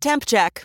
Temp check.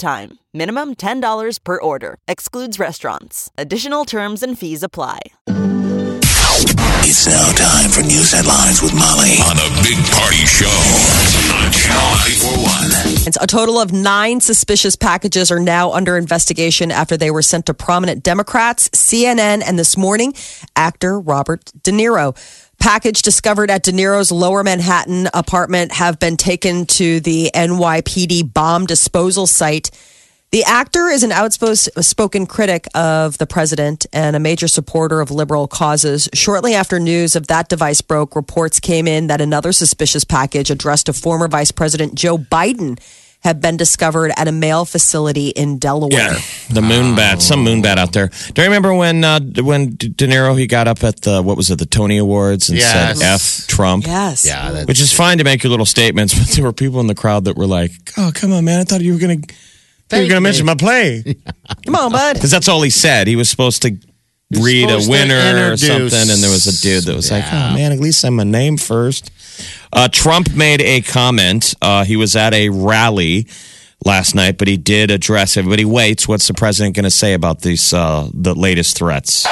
time. Minimum $10 per order. Excludes restaurants. Additional terms and fees apply. It's now time for news headlines with Molly on the Big Party Show on Channel 941. It's a total of nine suspicious packages are now under investigation after they were sent to prominent Democrats, CNN, and this morning, actor Robert De Niro. Package discovered at De Niro's Lower Manhattan apartment have been taken to the NYPD bomb disposal site. The actor is an outspoken critic of the president and a major supporter of liberal causes. Shortly after news of that device broke, reports came in that another suspicious package addressed to former Vice President Joe Biden had been discovered at a mail facility in Delaware. Yeah, the moon bat, some moon bat out there. Do you remember when uh, when De Niro he got up at the what was it the Tony Awards and Yes. said "F Trump"? Yes. Yeah, that's, Which is fine to make your little statements, but there were people in the crowd that were like, "Oh, come on, man! I thought you were gonna you were gonna mention my play Come on, bud. because that's all he said. He was supposed to read a winner or something, and there was a dude that was like, "Oh man, at least I'm a name first. Uh, Trump made a comment. Uh, he was at a rally last night, but he did address everybody. Waits. What's the president going to say about these uh, the latest threats?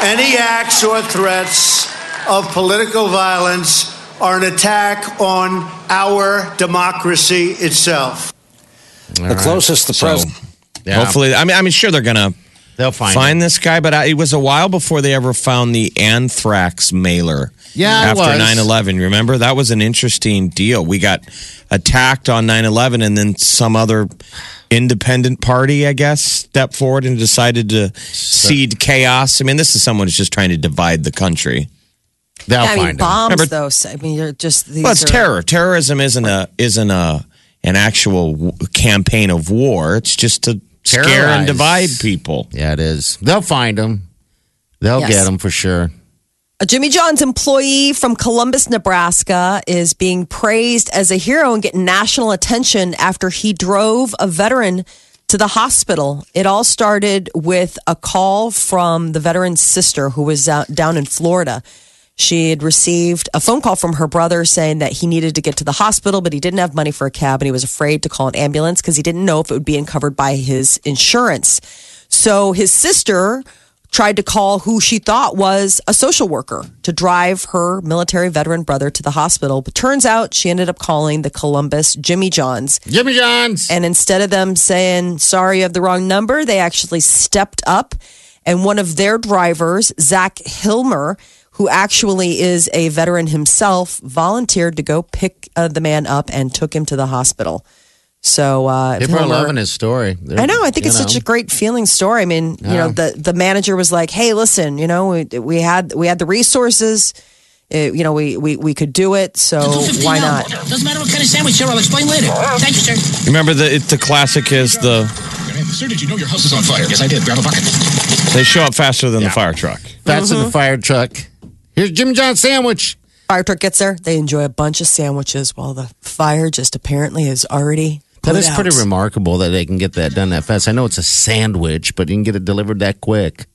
Any acts or threats of political violence are an attack on our democracy itself. the closest the president. Yeah. Hopefully, I mean, I mean, sure they're going to they'll find, find him. this guy, but I, it was a while before they ever found the anthrax mailer. Yeah, after was. 9 11. Remember? That was an interesting deal. We got attacked on 9 11, and then some other independent party, I guess, stepped forward and decided to seed chaos. I mean, this is someone who's just trying to divide the country. They'll I mean, find him. bombs, Remember- though. so- I mean, you're just these Well, it's are- terror. Terrorism isn't a isn't a an actual w- campaign of war. It's just to scare Terrorize. and divide people. Yeah, it is. They'll find them. They'll Yes. get them for sure. A Jimmy John's employee from Columbus, Nebraska is being praised as a hero and getting national attention after he drove a veteran to the hospital. It all started with a call from the veteran's sister who was out, down in Florida. She had received a phone call from her brother saying that he needed to get to the hospital, but he didn't have money for a cab and he was afraid to call an ambulance because he didn't know if it would be covered by his insurance. So his sister tried to call who she thought was a social worker to drive her military veteran brother to the hospital. But turns out she ended up calling the Columbus Jimmy Johns. Jimmy John's. And instead of them saying, sorry, you have the wrong number, they actually stepped up. And one of their drivers, Zach Hilmer, who actually is a veteran himself, volunteered to go pick uh, the man up and took him to the hospital. So uh, People are loving his story. They're- I know. I think you it's such a great feeling story. I mean, you know, the the manager was like, "Hey, listen, you know, we, we had we had the resources. Uh, you know, we, we we could do it. So why not?" Doesn't matter what kind of sandwich, sir. I'll explain later. Thank you, sir. Remember the it, the classic is the Sir, did you know your house is on fire? Yes, I did. Grab a bucket. they show up faster than the fire truck. That's Mm-hmm. in the fire truck. Here's Jimmy John's sandwich. Fire truck gets there. They enjoy a bunch of sandwiches while the fire just apparently is already. That is put is pretty remarkable that they can get that done that fast. I know it's a sandwich, but you can get it delivered that quick.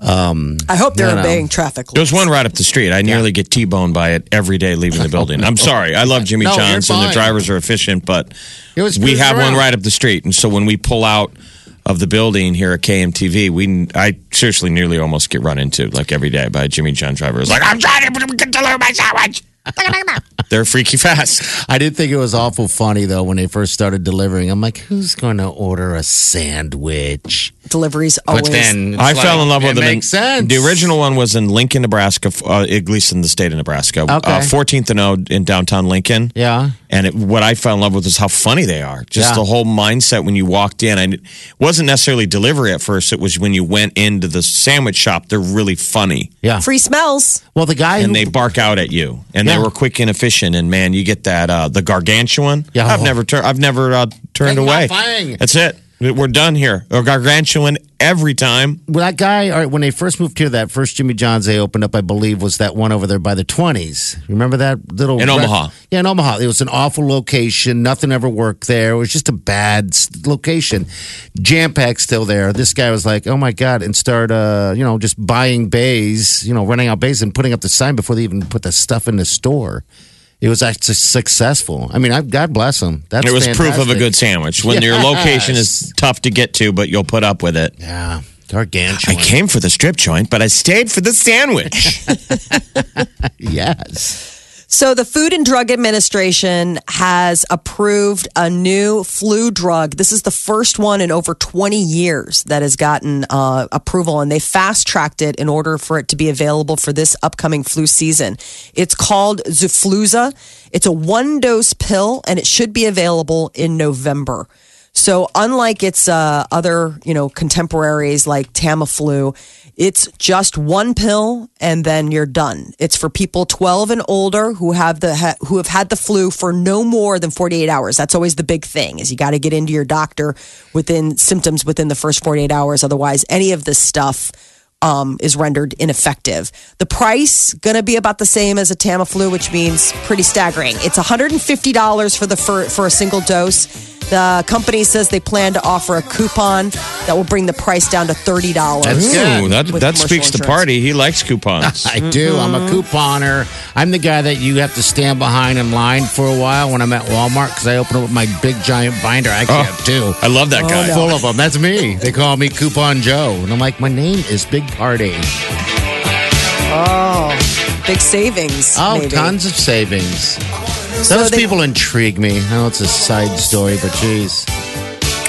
Um, I hope they're you know. obeying traffic laws. There's one right up the street. I nearly get T-boned by it every day leaving the building. I'm sorry. I love Jimmy No, John's and the drivers are efficient, but we cruising have one right up the street. And so when we pull out of the building here at KMTV, we I seriously nearly almost get run into like every day by Jimmy John driver. who's like, I'm trying to deliver my sandwich. They're freaky fast. I did think it was awful funny though when they first started delivering. I'm like, who's going to order a sandwich? Deliveries always. But then I it's fell in love it with them. Makes in- sense. The original one was in Lincoln, Nebraska, uh, at least in the state of Nebraska. Okay. Uh, 14th and O in downtown Lincoln. Yeah. And it, what I fell in love with is how funny they are. Just Yeah. the whole mindset when you walked in. And it wasn't necessarily delivery at first. It was when you went into the sandwich shop. They're really funny. Yeah. Free smells. Well, the guy And who they bark out at you. And they were quick and efficient. And man, you get that uh, the gargantuan. Yeah. I've never turned. I've never uh, turned Take away. That's it. We're done here. A gargantuan every time. Well, that guy, all right, when they first moved here, that first Jimmy John's they opened up, I believe, was that one over there by the 20s. Remember that little. In ref- Omaha. Yeah, in Omaha. It was an awful location. Nothing ever worked there. It was just a bad location. Jam Pack's still there. This guy was like, oh my God, and start, uh, you know, just buying bays, you know, running out bays and putting up the sign before they even put the stuff in the store. It was actually successful. I mean, I, God bless them. That's it was proof of a good sandwich. When your location is tough to get to, but you'll put up with it. Yeah, gargantuan. I came for the strip joint, but I stayed for the sandwich. Yes. So, the Food and Drug Administration has approved a new flu drug. This is the first one in over 20 years that has gotten uh, approval, and they fast tracked it in order for it to be available for this upcoming flu season. It's called Xofluza. It's a one dose pill, and it should be available in November. So, unlike its uh, other, you know, contemporaries like Tamiflu, it's just one pill and then you're done. It's for people 12 and older who have the ha- who have had the flu for no more than 48 hours. That's always the big thing. Is you got to get into your doctor within symptoms within the first 48 hours. Otherwise, any of this stuff um, is rendered ineffective. The price going to be about the same as a Tamiflu, which means pretty staggering. It's $150 for the for, for a single dose. The company says they plan to offer a coupon that will bring the price down to $30. That's good. Ooh, that that commercial speaks to party. He likes coupons. I do. I'm a mm-hmm. couponer. I'm the guy that you have to stand behind in line for a while when I'm at Walmart because I open up my big giant binder. I oh, actually have two. I love that oh, guy. Full of them. That's me. They call me Coupon Joe. And I'm like, my name is Big Party. Oh, big savings. Oh, maybe. tons of savings. So Those they- people intrigue me. I know it's a side story, but geez.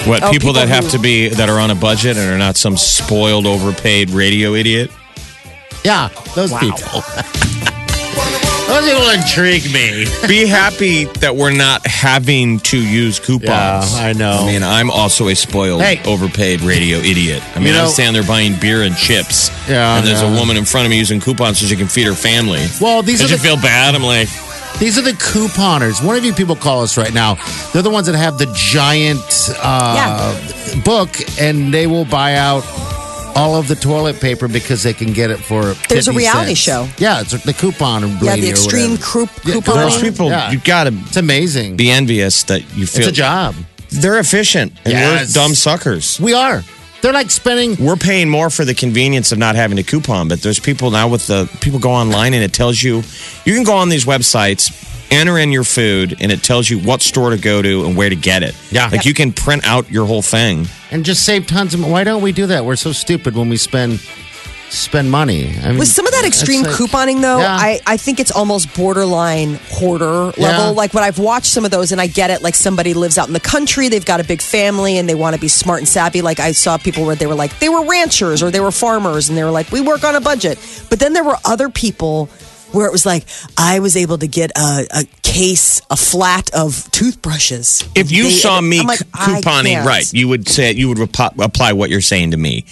What Oh, people, that people have who- to be that are on a budget and are not some spoiled, overpaid radio idiot? Yeah, those people. those people intrigue me. Be happy that we're not having to use coupons. Yeah, I know. I mean, I'm also a spoiled, Hey. overpaid radio idiot. I mean, You know- I'm standing there buying beer and chips. Yeah, and there's yeah. a woman in front of me using coupons so she can feed her family. Well, these Does are you the- feel bad? I'm like, These are the couponers. One of you people call us right now. They're the ones that have the giant uh, book, and they will buy out all of the toilet paper because they can get it for. There's a reality cents. show. Yeah, it's the coupon. Yeah, the extreme whatever. croup, Yeah, couponing. those people, Yeah. you got to It's amazing. be envious that you feel it's a job. they're efficient and Yes. we're dumb suckers. We are. They're like spending. We're paying more for the convenience of not having a coupon, but there's people now with the people go online and it tells you you can go on these websites, enter in your food, and it tells you what store to go to and where to get it. Yeah. Like you can print out your whole thing. and just save tons of. Why don't we do that? We're so stupid when we spend spend money. I mean, With some of that extreme like- couponing, though, Yeah. I, I think it's almost borderline hoarder level. Yeah. Like when I've watched some of those, and I get it. Like somebody lives out in the country, they've got a big family, and they want to be smart and savvy. Like I saw people where they were like they were ranchers or they were farmers, and they were like we work on a budget. But then there were other people where it was like I was able to get a, a case, a flat of toothbrushes. If you They- saw me like, couponing, right, you would say you would repo- apply what you're saying to me.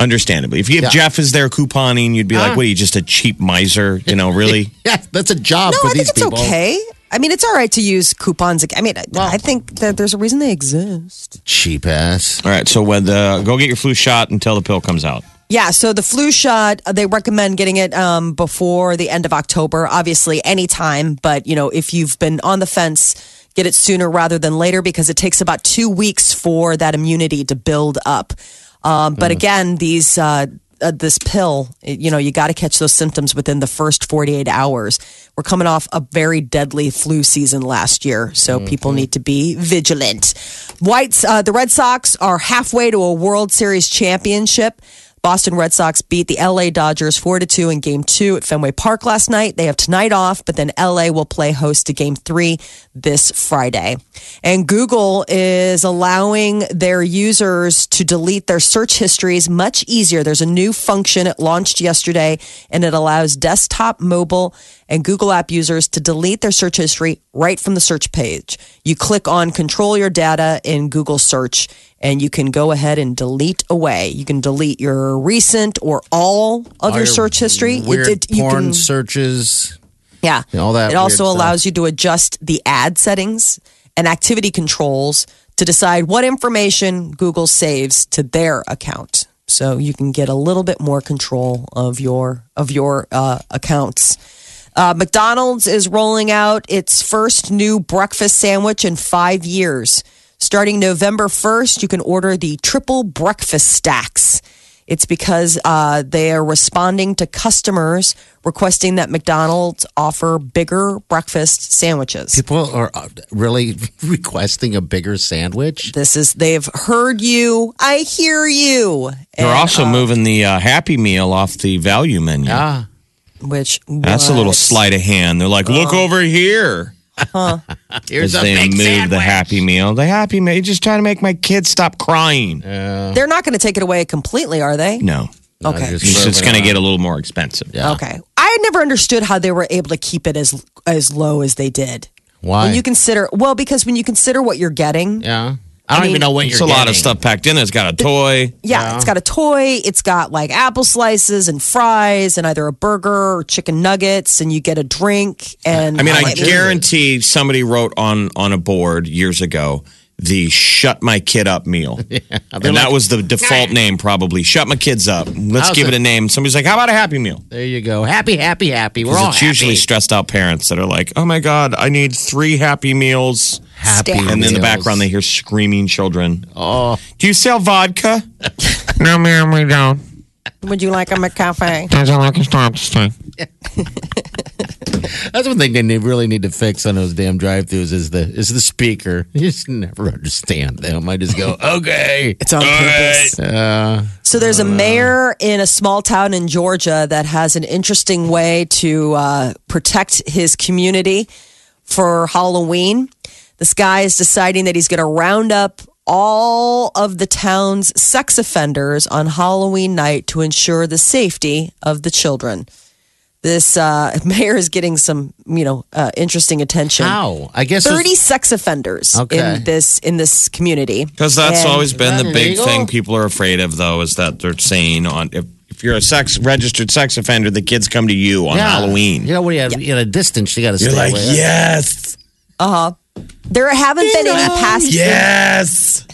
Understandably, if you if Yeah. Jeff is there couponing, you'd be like, "What are you, just a cheap miser?" You know, really? Yeah, that's a job No, for I these think it's people. okay. I mean, it's all right to use coupons. I mean, I think that there's a reason they exist. Cheap ass. All right, so when the go get your flu shot until the pill comes out. Yeah, so the flu shot, uh, they recommend getting it um, before the end of October, obviously anytime. But, you know, if you've been on the fence, get it sooner rather than later because it takes about two weeks for that immunity to build up. Um, but again, these. Uh, uh, this pill, you know, you got to catch those symptoms within the first 48 hours. We're coming off a very deadly flu season last year, so people need to be vigilant. Whites, uh, the Red Sox are halfway to a World Series championship. Boston Red Sox beat the LA Dodgers 4 to 2 in game 2 at Fenway Park last night. They have tonight off, but then LA will play host to game 3 this Friday. And Google is allowing their users to delete their search histories much easier. There's a new function it launched yesterday and it allows desktop, mobile, and Google app users to delete their search history right from the search page. You click on control your data in Google search and you can go ahead and delete away. You can delete your recent or all of your search history. It- Weird it- you porn can- searches. Yeah. All that It also stuff. allows you to adjust the ad settings and activity controls to decide what information Google saves to their account. So you can get a little bit more control of your of your uh, accounts. Uh, McDonald's is rolling out its first new breakfast sandwich in five years. Starting November 1st, you can order the triple breakfast stacks. It's because uh, they are responding to customers requesting that McDonald's offer bigger breakfast sandwiches. People are uh, really requesting a bigger sandwich. This is, they've heard you. I hear you. They're And, also uh, moving the uh, Happy Meal off the value menu. Ah, Which That's a little sleight of hand. They're like, look over here. here's As a they big move sandwich. the Happy Meal. The Happy Meal. You're just trying to make my kids stop crying. They're not going to take it away completely, are they? No. Okay. just- It's just going to get a little more expensive. Yeah. Okay. I had never understood how they were able to keep it as as low as they did. Why? When you consider, well, because when you consider what you're getting, yeah. I don't mean, even know what It's you're It's a lot of stuff packed in. It's got a toy. yeah, it's got a toy, it's got like apple slices and fries and either a burger or chicken nuggets, and you get a drink. And I mean, I much is it? guarantee somebody wrote on on a board years ago the "shut my kid up" meal, and that was the default name probably. Shut my kids up. Let's give it it- a name. Somebody's like, "How about a Happy Meal?" There you go. Happy, happy, happy. We're 'Cause all it's usually stressed out parents that are like, "Oh my god, I need three Happy Meals," happy. Stamp. and in the background they hear screaming children. Oh, Do you sell vodka? no, ma'am, we don't. would you like a McCafe? Doesn't like a stop this that's one thing they really need to fix on those damn drive-throughs is the is the speaker. You just never understand them. I just go, okay. It's on purpose. Uh, So there's a mayor in a small town in Georgia that has an interesting way to uh, protect his community for Halloween. This guy is deciding that he's going to round up all of the town's sex offenders on Halloween night to ensure the safety of the children. This uh, mayor is getting some, you know, uh, interesting attention. how? I guess it's- Thirty sex offenders Okay. in this in this community. Because that's And- always been Is the that big legal? thing people are afraid of, though, is that they're saying on if, if you're a sex registered sex offender, the kids come to you on Yeah. Halloween. You know what? You have, at a distance, you got to stay You're stay like, away. yes, There haven't been any past yes,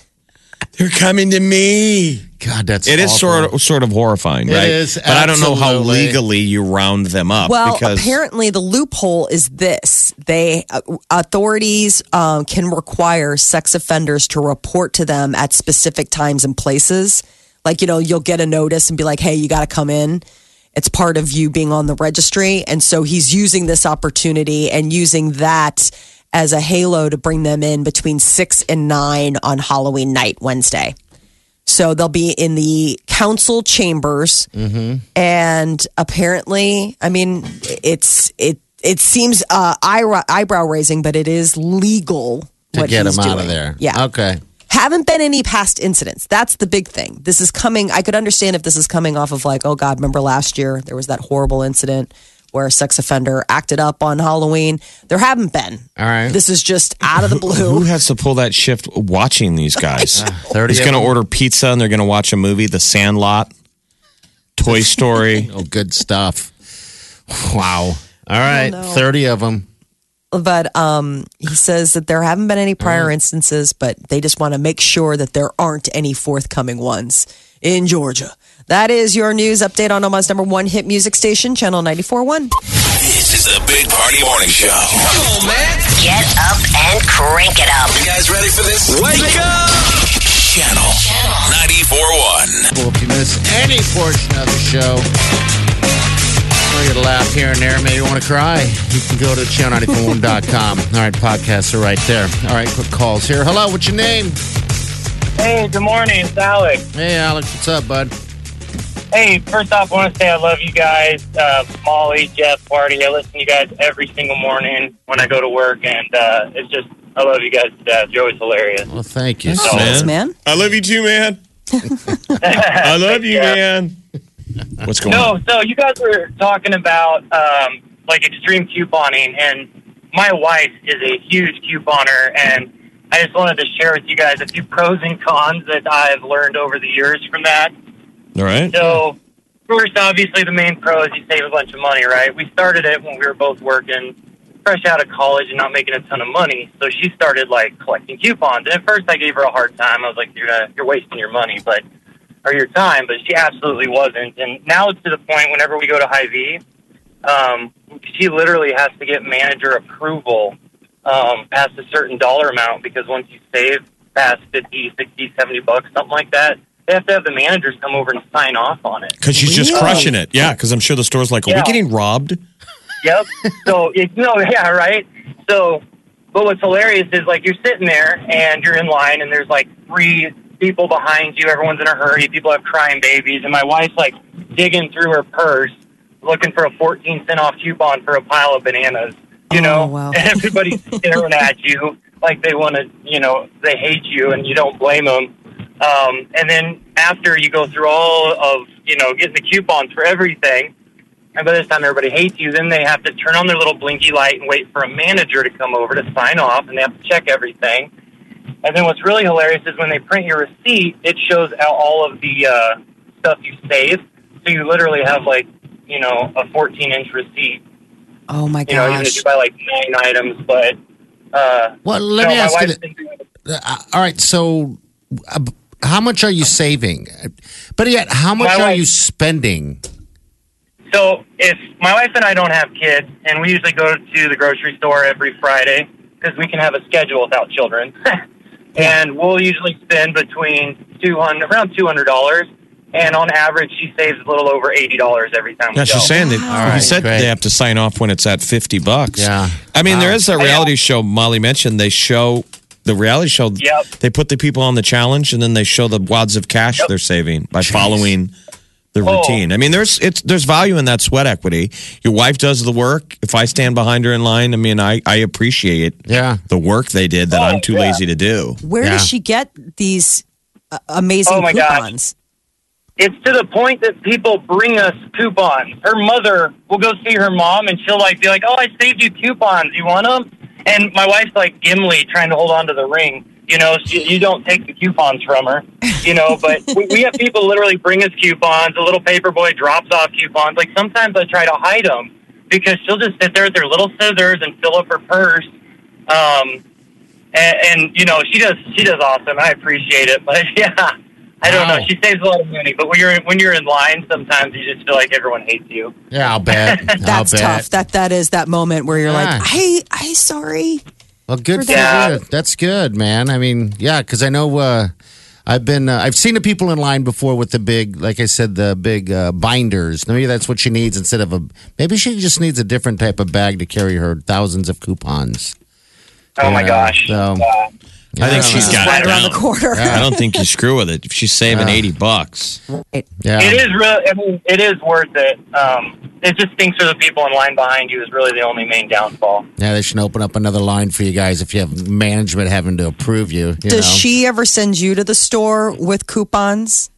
they're coming to me. God, that's It is awful. sort of sort of horrifying, It right? is, but I don't know how absolutely. legally you round them up. Well, because apparently the loophole is this: they uh, authorities um, can require sex offenders to report to them at specific times and places. Like you know, you'll get a notice and be like, "Hey, you got to come in." It's part of you being on the registry, and so he's using this opportunity and using that as a halo to bring them in between six and nine on Halloween night, Wednesday. So they'll be in the council chambers, and apparently, I mean, it's it it seems uh, eyebrow eyebrow raising, but it is legal to get them out doing. of there. Yeah, Okay. haven't been any past incidents. That's the big thing. This is coming. I could understand if this is coming off of like, oh God, remember last year there was that horrible incident where a sex offender acted up on Halloween. There haven't been. All right. This is just out of the blue. who blue. has to pull that shift watching these guys? 30 He's going to order pizza and they're going to watch a movie, The Sandlot, Toy Story. Oh, good stuff. Wow. All right. 30 of them. but um, he says that there haven't been any prior instances, but they just want to make sure that there aren't any forthcoming ones in Georgia. That is your news update on Omaha's number one hit music station, Channel 94.1. This is the Big Party Morning Show. Come on, man. Get up and crank it up. You guys ready for this? Wake up! Channel 94.1. Well, if you miss any portion of the show, or you laugh here and there, maybe you want to cry, you can go to channel941.com. All right, podcasts are right there. All right, quick calls here. Hello, what's your name? Hey, good morning. It's Alex. Hey, Alex, what's up, bud? Hey, first off, I want to say I love you guys. Uh, Molly, Jeff, Party. I listen to you guys every single morning when I go to work, and uh, it's just, I love you guys to death. You're always hilarious. Well, thank you. So Thanks, man. I love you too, man. I love you, Yeah. man. What's going No, on? so you guys were talking about um, like extreme couponing, and my wife is a huge couponer, and I just wanted to share with you guys a few pros and cons that I've learned over the years from that. All right. So first, obviously, the main pro is you save a bunch of money, right? We started it when we were both working fresh out of college and not making a ton of money. So she started like collecting coupons. And at first, I gave her a hard time. I was like, "You're uh, you're wasting your money," but or your time. But she absolutely wasn't. And now it's to the point whenever we go to Hy-Vee, um, she literally has to get manager approval um, past a certain dollar amount because once you save past 50, 60, 70 bucks, something like that, they have to have the managers come over and sign off on it. Because she's just Really? crushing it. Yeah, because I'm sure the store's like, are we Yeah. getting robbed? Yep. So it, no, yeah, right. So, but what's hilarious is like you're sitting there and you're in line, and there's like three people behind you. Everyone's in a hurry. People have crying babies, and my wife's like digging through her purse, looking for a 14 cent off coupon for a pile of bananas. You Oh, know, wow. and everybody's staring at you like they want to, you know, they hate you, and you don't blame them. Um, and then after you go through all of, you know, getting the coupons for everything, and by this time everybody hates you, then they have to turn on their little blinky light and wait for a manager to come over to sign off, and they have to check everything. And then what's really hilarious is when they print your receipt, it shows out all of the uh, stuff you saved. So you literally have like, you know, a 14 inch receipt. Oh my You know, gosh. you buy like nine items, but. Uh, Well, let no, me ask you. wife's th- doing Uh, all right, so uh, how much are you saving? But yet, how much My are wife- you spending? So if my wife and I don't have kids, and we usually go to the grocery store every Friday because we can have a schedule without children, and we'll usually spend between two hundred around two hundred dollars, and on average, she saves a little over eighty dollars every time. Yeah, we go. she's saying that All he right, said great. they have to sign off when it's at 50 bucks. Yeah. I mean, there is a reality show Molly mentioned. They show the reality show. Yep. They put the people on the challenge and then they show the wads of cash Yep. they're saving by following the Oh. routine. I mean, there's it's there's value in that sweat equity. Your wife does the work. If I stand behind her in line, I mean, I, I appreciate Yeah. the work they did that Oh, I'm too yeah. lazy to do. Where Yeah. does she get these uh, amazing Oh my gosh. coupons? It's to the point that people bring us coupons. Her mother will go see her mom, and she'll like be like, "Oh, I saved you coupons. You want them?" And my wife's like Gimli trying to hold on to the ring. You know, she, you don't take the coupons from her. You know, but we, we have people literally bring us coupons. A little paper boy drops off coupons. Like sometimes I try to hide them because she'll just sit there with her little scissors and fill up her purse. Um, and, and you know, she does she does awesome. I appreciate it, but yeah. I don't Wow. know. She saves a lot of money, but when you're when you're in line, sometimes you just feel like everyone hates you. Yeah, I'll bet. That's I'll bet. tough. That that is that moment where you're Yeah. like, "Hey, I sorry." Well, good for that. you. That's good, man. I mean, yeah, because I know uh, I've been uh, I've seen the people in line before with the big, like I said, the big uh, binders. Maybe that's what she needs instead of a. Maybe she just needs a different type of bag to carry her thousands of coupons. Oh my gosh! so- I think Yeah. she's This is got right it around down. the corner. I don't think you screw with it. If she's saving Yeah. 80 bucks. Yeah, it is really. I mean, it is worth it. Um, it just stinks for the people in line behind you. Is really the only main downfall. Yeah, they should open up another line for you guys if you have management having to approve you. you Does know? she ever send you to the store with coupons?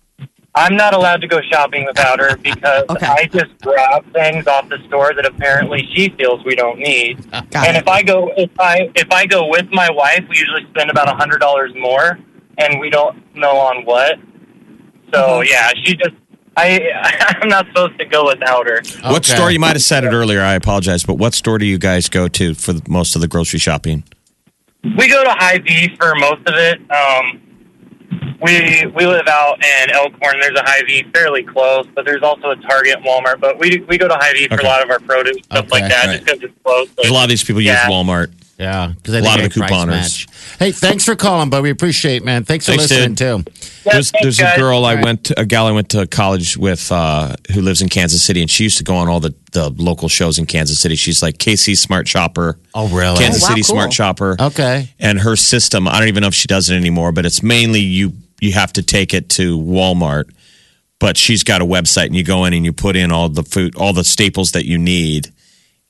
I'm not allowed to go shopping without her because Okay. I just grab things off the store that apparently she feels we don't need. Got and it. if I go if I if I go with my wife, we usually spend about a hundred dollars more, and we don't know on what. So Mm-hmm. yeah, she just I I'm not supposed to go without her. What store? You might have said it earlier. I apologize, but what store do you guys go to for the, most of the grocery shopping? We go to Hy-Vee for most of it. Um, we we live out in Elkhorn. There's a Hy-Vee fairly close, but there's also a Target, and Walmart. But we we go to Hy-Vee for Okay. a lot of our produce stuff Okay, like that, right. just because it's close. There's a lot of these people Yeah. use Walmart. Yeah, because A lot of the couponers. Hey, thanks for calling, but we appreciate, it, man. Thanks for Thanks, listening dude. too. Yeah, there's thanks, there's a guys. girl I All right. went to, a gal I went to college with uh, who lives in Kansas City, and she used to go on all the, the local shows in Kansas City. She's like KC Smart Shopper, Oh, really? Kansas Oh, wow, City cool. Smart Shopper. Okay. And her system, I don't even know if she does it anymore, but it's mainly you you have to take it to Walmart. But she's got a website, and you go in and you put in all the food, all the staples that you need,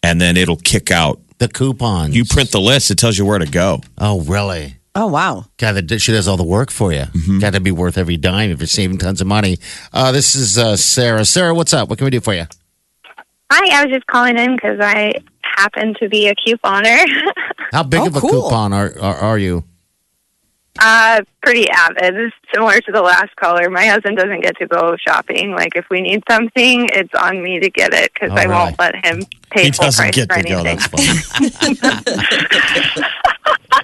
and then it'll kick out. The coupons. You print the list; it tells you where to go. Oh, really? Oh wow. God, that she does all the work for you. Mm-hmm. Got to be worth every dime if you're saving tons of money. Uh, this is uh, Sarah. Sarah, what's up? What can we do for you? Hi, I was just calling in because I happen to be a couponer. How big Oh, of a cool. coupon are, are are you? Uh, pretty avid. Similar to the last caller, my husband doesn't get to go shopping. Like if we need something, it's on me to get it because I right. won't let him pay He full doesn't price get for to go. anything. That's funny.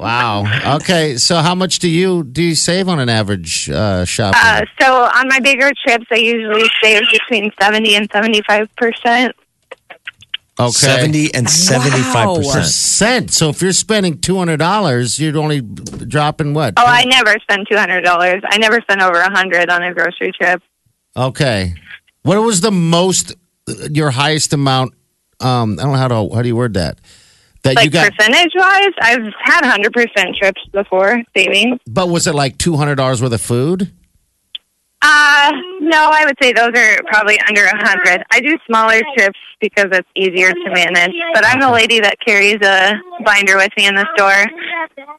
Wow. Okay. So how much do you do you save on an average uh, shopping? Uh, so on my bigger trips, I usually save between seventy and seventy-five percent. Okay. 70 and 75%. percent. So if you're spending two hundred dollars, you're only dropping what? Oh, I never spend two hundred dollars. I never spend over a hundred on a grocery trip. Okay. What was the most, your highest amount? Um, I don't know how to how do you word that. That you Like got, percentage wise, I've had hundred percent trips before savings. but was it like two hundred dollars worth of food? Uh, no, I would say those are probably under a hundred. I do smaller trips because it's easier to manage. But I'm the lady that carries a binder with me in the store.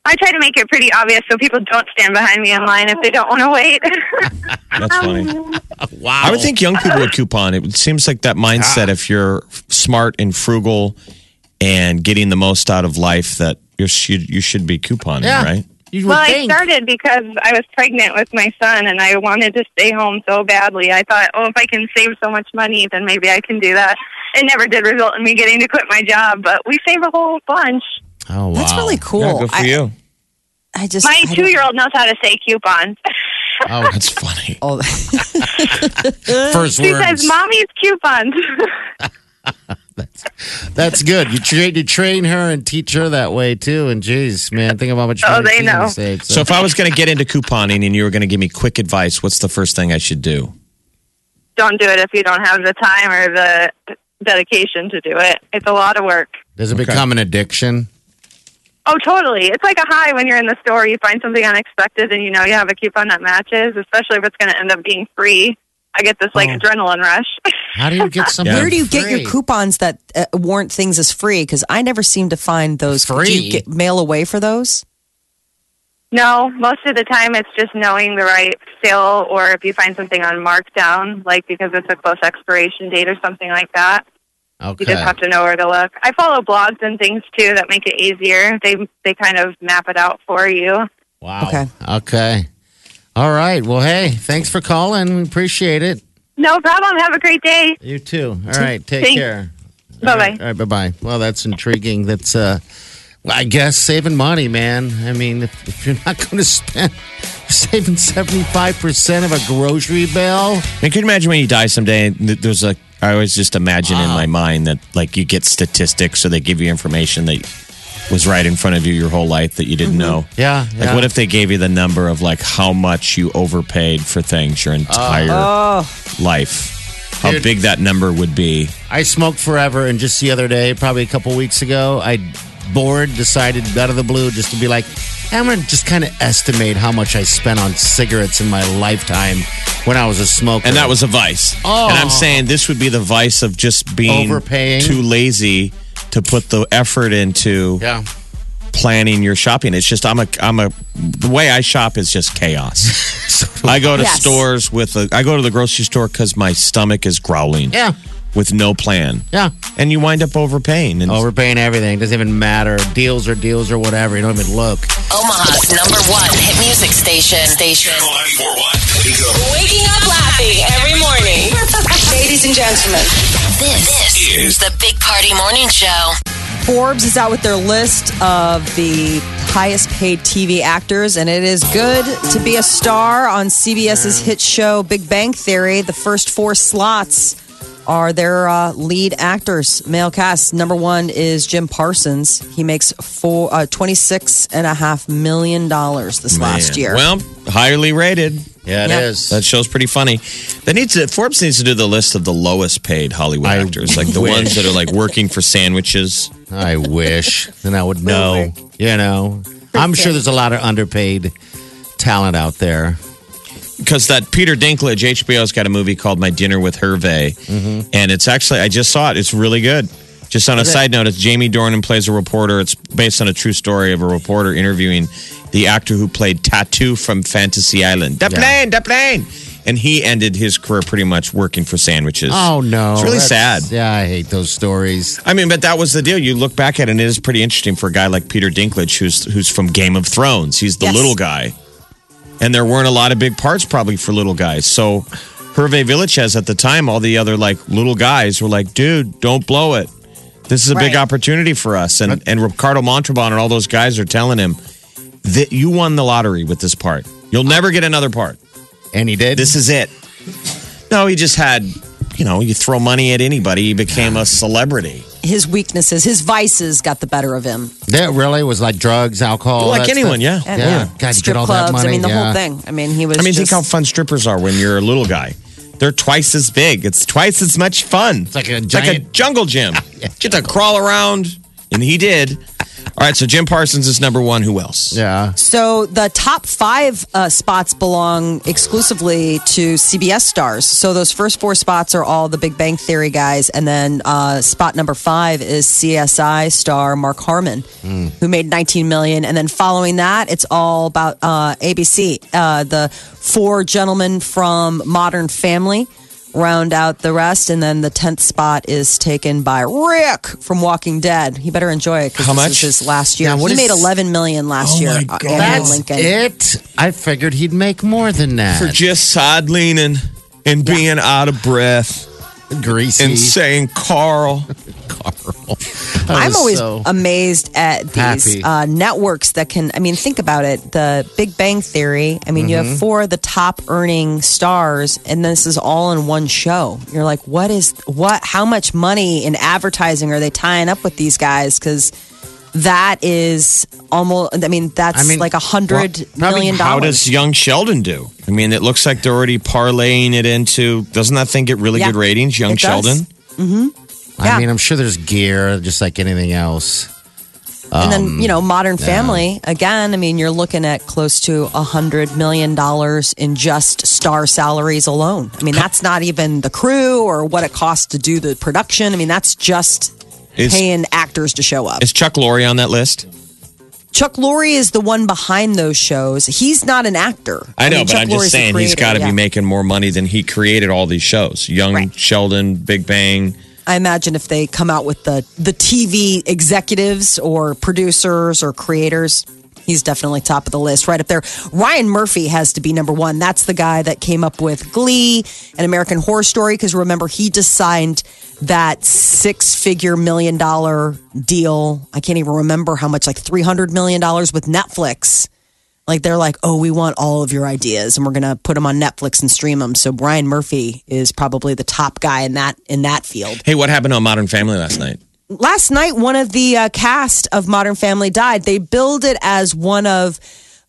I try to make it pretty obvious so people don't stand behind me in line if they don't want to wait. That's funny. Wow. I would think young people would coupon. It seems like that mindset if you're smart and frugal and getting the most out of life that you should you should be couponing, Yeah. right? You well, would I started because I was pregnant with my son and I wanted to stay home so badly. I thought, oh, if I can save so much money, then maybe I can do that. It never did result in me getting to quit my job, but we save a whole bunch. Oh, wow. That's really cool. Yeah, good for I, you. I just My I two year old knows how to say coupons. Oh, That's funny. Oh, first She words. says, Mommy's coupons. That's that's good. You train, you train her and teach her that way too. And geez, man, think about how much Oh, they she's gonna know. So if I was going to get into couponing and you were going to give me quick advice, what's the first thing I should do? don't do it if you don't have the time or the dedication to do it. It's a lot of work. Does it Okay. become an addiction? Oh, totally. It's like a high when you're in the store. You find something unexpected and you know you have a coupon that matches, especially if it's going to end up being free. I get this like Oh. adrenaline rush. How do you get something? Where do you get your coupons that uh, warrant things as free? Because I never seem to find those. Do Free? you get mail away for those? no, most of the time it's just knowing the right sale or if you find something on markdown, like because it's a close expiration date or something like that. Okay. You just have to know where to look. I follow blogs and things too that make it easier. They they kind of map it out for you. Wow. Okay. Okay. All right. Well, hey, thanks for calling. We appreciate it. No problem. Have a great day. You too. All right. Take Thanks. care. Bye bye. All right. Bye bye. Well, that's intriguing. That's, uh, I guess saving money, man. I mean, if, if you're not going to spend, saving 75% of a grocery bill. I mean, can you imagine when you die someday? and th- There's a. I always just imagine in my mind that like you get statistics, so they give you information that was right in front of you your whole life that you didn't mm-hmm. know. Yeah. Like, what if they gave you the number of like how much you overpaid for things your entire uh, oh. life? How Dude. big that number would be. I smoked forever, and just the other day, probably a couple weeks ago, I bored, decided out of the blue just to be like, I'm to just kind of estimate how much I spent on cigarettes in my lifetime when I was a smoker. And that was a vice. Oh. And I'm oh. saying this would be the vice of just being Overpaying. too lazy to put the effort into yeah. planning your shopping. It's just I'm a I'm a the way I shop is just chaos. I go to Yes. stores with a I go to the grocery store because my stomach is growling. Yeah. With no plan. Yeah. And you wind up overpaying. And Overpaying everything. Doesn't even matter. Deals are deals or whatever. You don't even look. Omaha's number one hit music station. Station. Channel 941. Wake. Waking up laughing every morning. Ladies and gentlemen, this, this is the Big Party Morning Show. Forbes is out with their list of the highest paid TV actors, and it is good to be a star on CBS's hit show Big Bang Theory. The first four slots are their uh, lead actors, male cast. Number one is Jim Parsons. He makes four, uh, $26.5 million this last year. Well, highly rated. Yeah, it Yeah. is. That show's pretty funny. They need to Forbes needs to do the list of the lowest paid Hollywood I actors, like the wish. ones that are like working for sandwiches. I wish. Then I would know. You know, I'm sure there's a lot of underpaid talent out there. because that Peter Dinklage HBO's got a movie called My Dinner with Hervé, mm-hmm. and it's actually I just saw it. It's really good. Just on a side note, it's Jamie Dornan plays a reporter. It's based on a true story of a reporter interviewing the actor who played Tattoo from Fantasy Island. Yeah. plane, the plane. And he ended his career pretty much working for sandwiches. Oh no, It's really That's- sad. Yeah, I hate those stories. I mean, but that was the deal. You look back at it, and it is pretty interesting for a guy like Peter Dinklage, who's who's from Game of Thrones. He's the Yes. little guy. and there weren't a lot of big parts probably for little guys. So Hervé Villechaize at the time, all the other like little guys were like, "Dude, don't blow it. This is a big opportunity for us." And and Ricardo Montalban and all those guys are telling him that you won the lottery with this part. You'll never get another part. And he did. This is it. No, he just had, you know, you throw money at anybody, he became a celebrity. His weaknesses, his vices got the better of him. That really was like drugs, alcohol, Like anyone, stuff? yeah. Yeah. God, strip get all that clubs. money, I mean, the yeah. whole thing. I mean, he was. I mean, think how fun strippers are when you're a little guy. They're twice as big. It's twice as much fun. It's like a like a giant- jungle gym. Get to crawl around, and he did. All right, so Jim Parsons is number one. Who else? Yeah. So the top five uh, spots belong exclusively to CBS stars. So those first four spots are all the Big Bang Theory guys, and then uh, spot number five is CSI star Mark Harmon, who made 19 million. And then following that, it's all about uh, ABC. Uh, the four gentlemen from Modern Family round out the rest, and then the tenth spot is taken by Rick from Walking Dead. He better enjoy it because How this much? is his last year. Yeah, what he is- made 11 million last Oh year. my uh, God. Andrew That's Lincoln. it. I figured he'd make more than that. For just side leaning and being out of breath greasy. and saying, Carl. Carl. I'm always amazed at these happy. uh, networks that can. I mean, think about it. The Big Bang Theory. I mean, you Mm-hmm. have four of the top earning stars, and this is all in one show. You're like, what is what? How much money in advertising are they tying up with these guys? Because that is almost. I mean, that's I mean, like a hundred well, probably million How does Young Sheldon do? I mean, it looks like they're already parlaying it into. Doesn't that thing get really Yeah, good ratings? Young it does. Sheldon. I Yeah. mean, I'm sure there's gear, just like anything else. And Um, then, you know, Modern Family, again, I mean, you're looking at close to a $100 million in just star salaries alone. I mean, that's not even the crew or what it costs to do the production. I mean, that's just Is, paying actors to show up. is Chuck Lorre on that list? Chuck Lorre is the one behind those shows. He's not an actor. I know, mean, but Chuck I'm Lorre's just saying he's got to yeah. be making more money than he created all these shows. Young Right. Sheldon, Big Bang. I imagine if they come out with the the TV executives or producers or creators, he's definitely top of the list, right up there. Ryan Murphy has to be number one. That's the guy that came up with Glee and American Horror Story. Because remember, he just signed that six figure million dollar deal. I can't even remember how much, like three hundred million dollars with Netflix. Like they're like, oh, we want all of your ideas, and we're gonna put them on Netflix and stream them. So Brian Murphy is probably the top guy in that in that field. Hey, what happened on Modern Family last night? Last night, one of the uh, cast of Modern Family died. They billed it as one of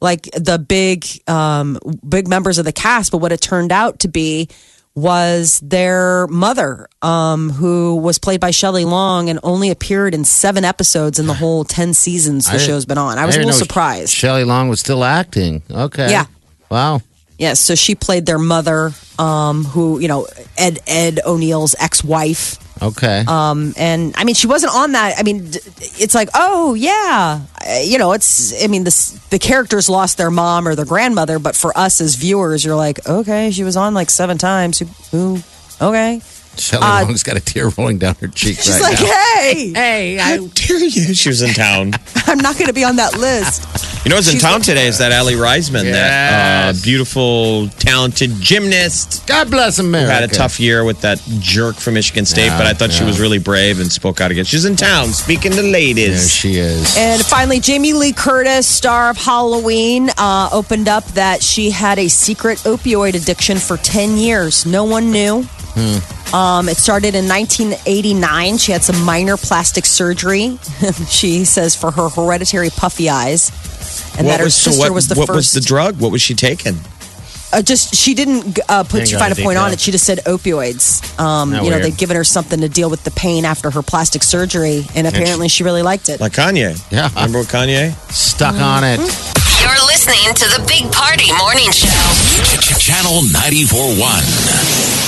like the big um, big members of the cast, but what it turned out to be was their mother, um, who was played by Shelley Long and only appeared in seven episodes in the whole ten seasons the I- show's been on. I was a little surprised. Shelley Long was still acting. Okay. Yeah. Wow. Yes, so she played their mother, um, who you know Ed Ed O'Neill's ex-wife, Okay. um, and I mean she wasn't on that. I mean, it's like, oh yeah, Uh, you know, it's. I mean, this the characters lost their mom or their grandmother, but for us as viewers, you're like, okay, she was on like seven times. Who? who okay, Shelley uh, Long's got a tear rolling down her cheek she's right like, now. hey, Hey, I, Dare you? She was in town. I'm not going to be on that list. You know what's in town today is that Aly Raisman, that uh, Yes. beautiful, talented gymnast. God bless America. Had a tough year with that jerk from Michigan State, Yeah, but I thought she was really brave and spoke out against. She's in town speaking to ladies. There ladies. she is. And finally, Jamie Lee Curtis, star of Halloween, uh, opened up that she had a secret opioid addiction for 10 years. No one knew. Um, it started in 1989. She had some minor plastic surgery. she says for her hereditary puffy eyes. And that her so sister what, was the what first. was the drug? What was she taking? uh, just she didn't uh, put Ain't too fine a a point on it. She just said opioids. Um, you know, weird. they'd given her something to deal with the pain after her plastic surgery, and apparently she really liked it. Like Kanye. Yeah. Remember what Kanye? Stuck on it. You're listening to the Big Party Morning Show. Channel 94.1.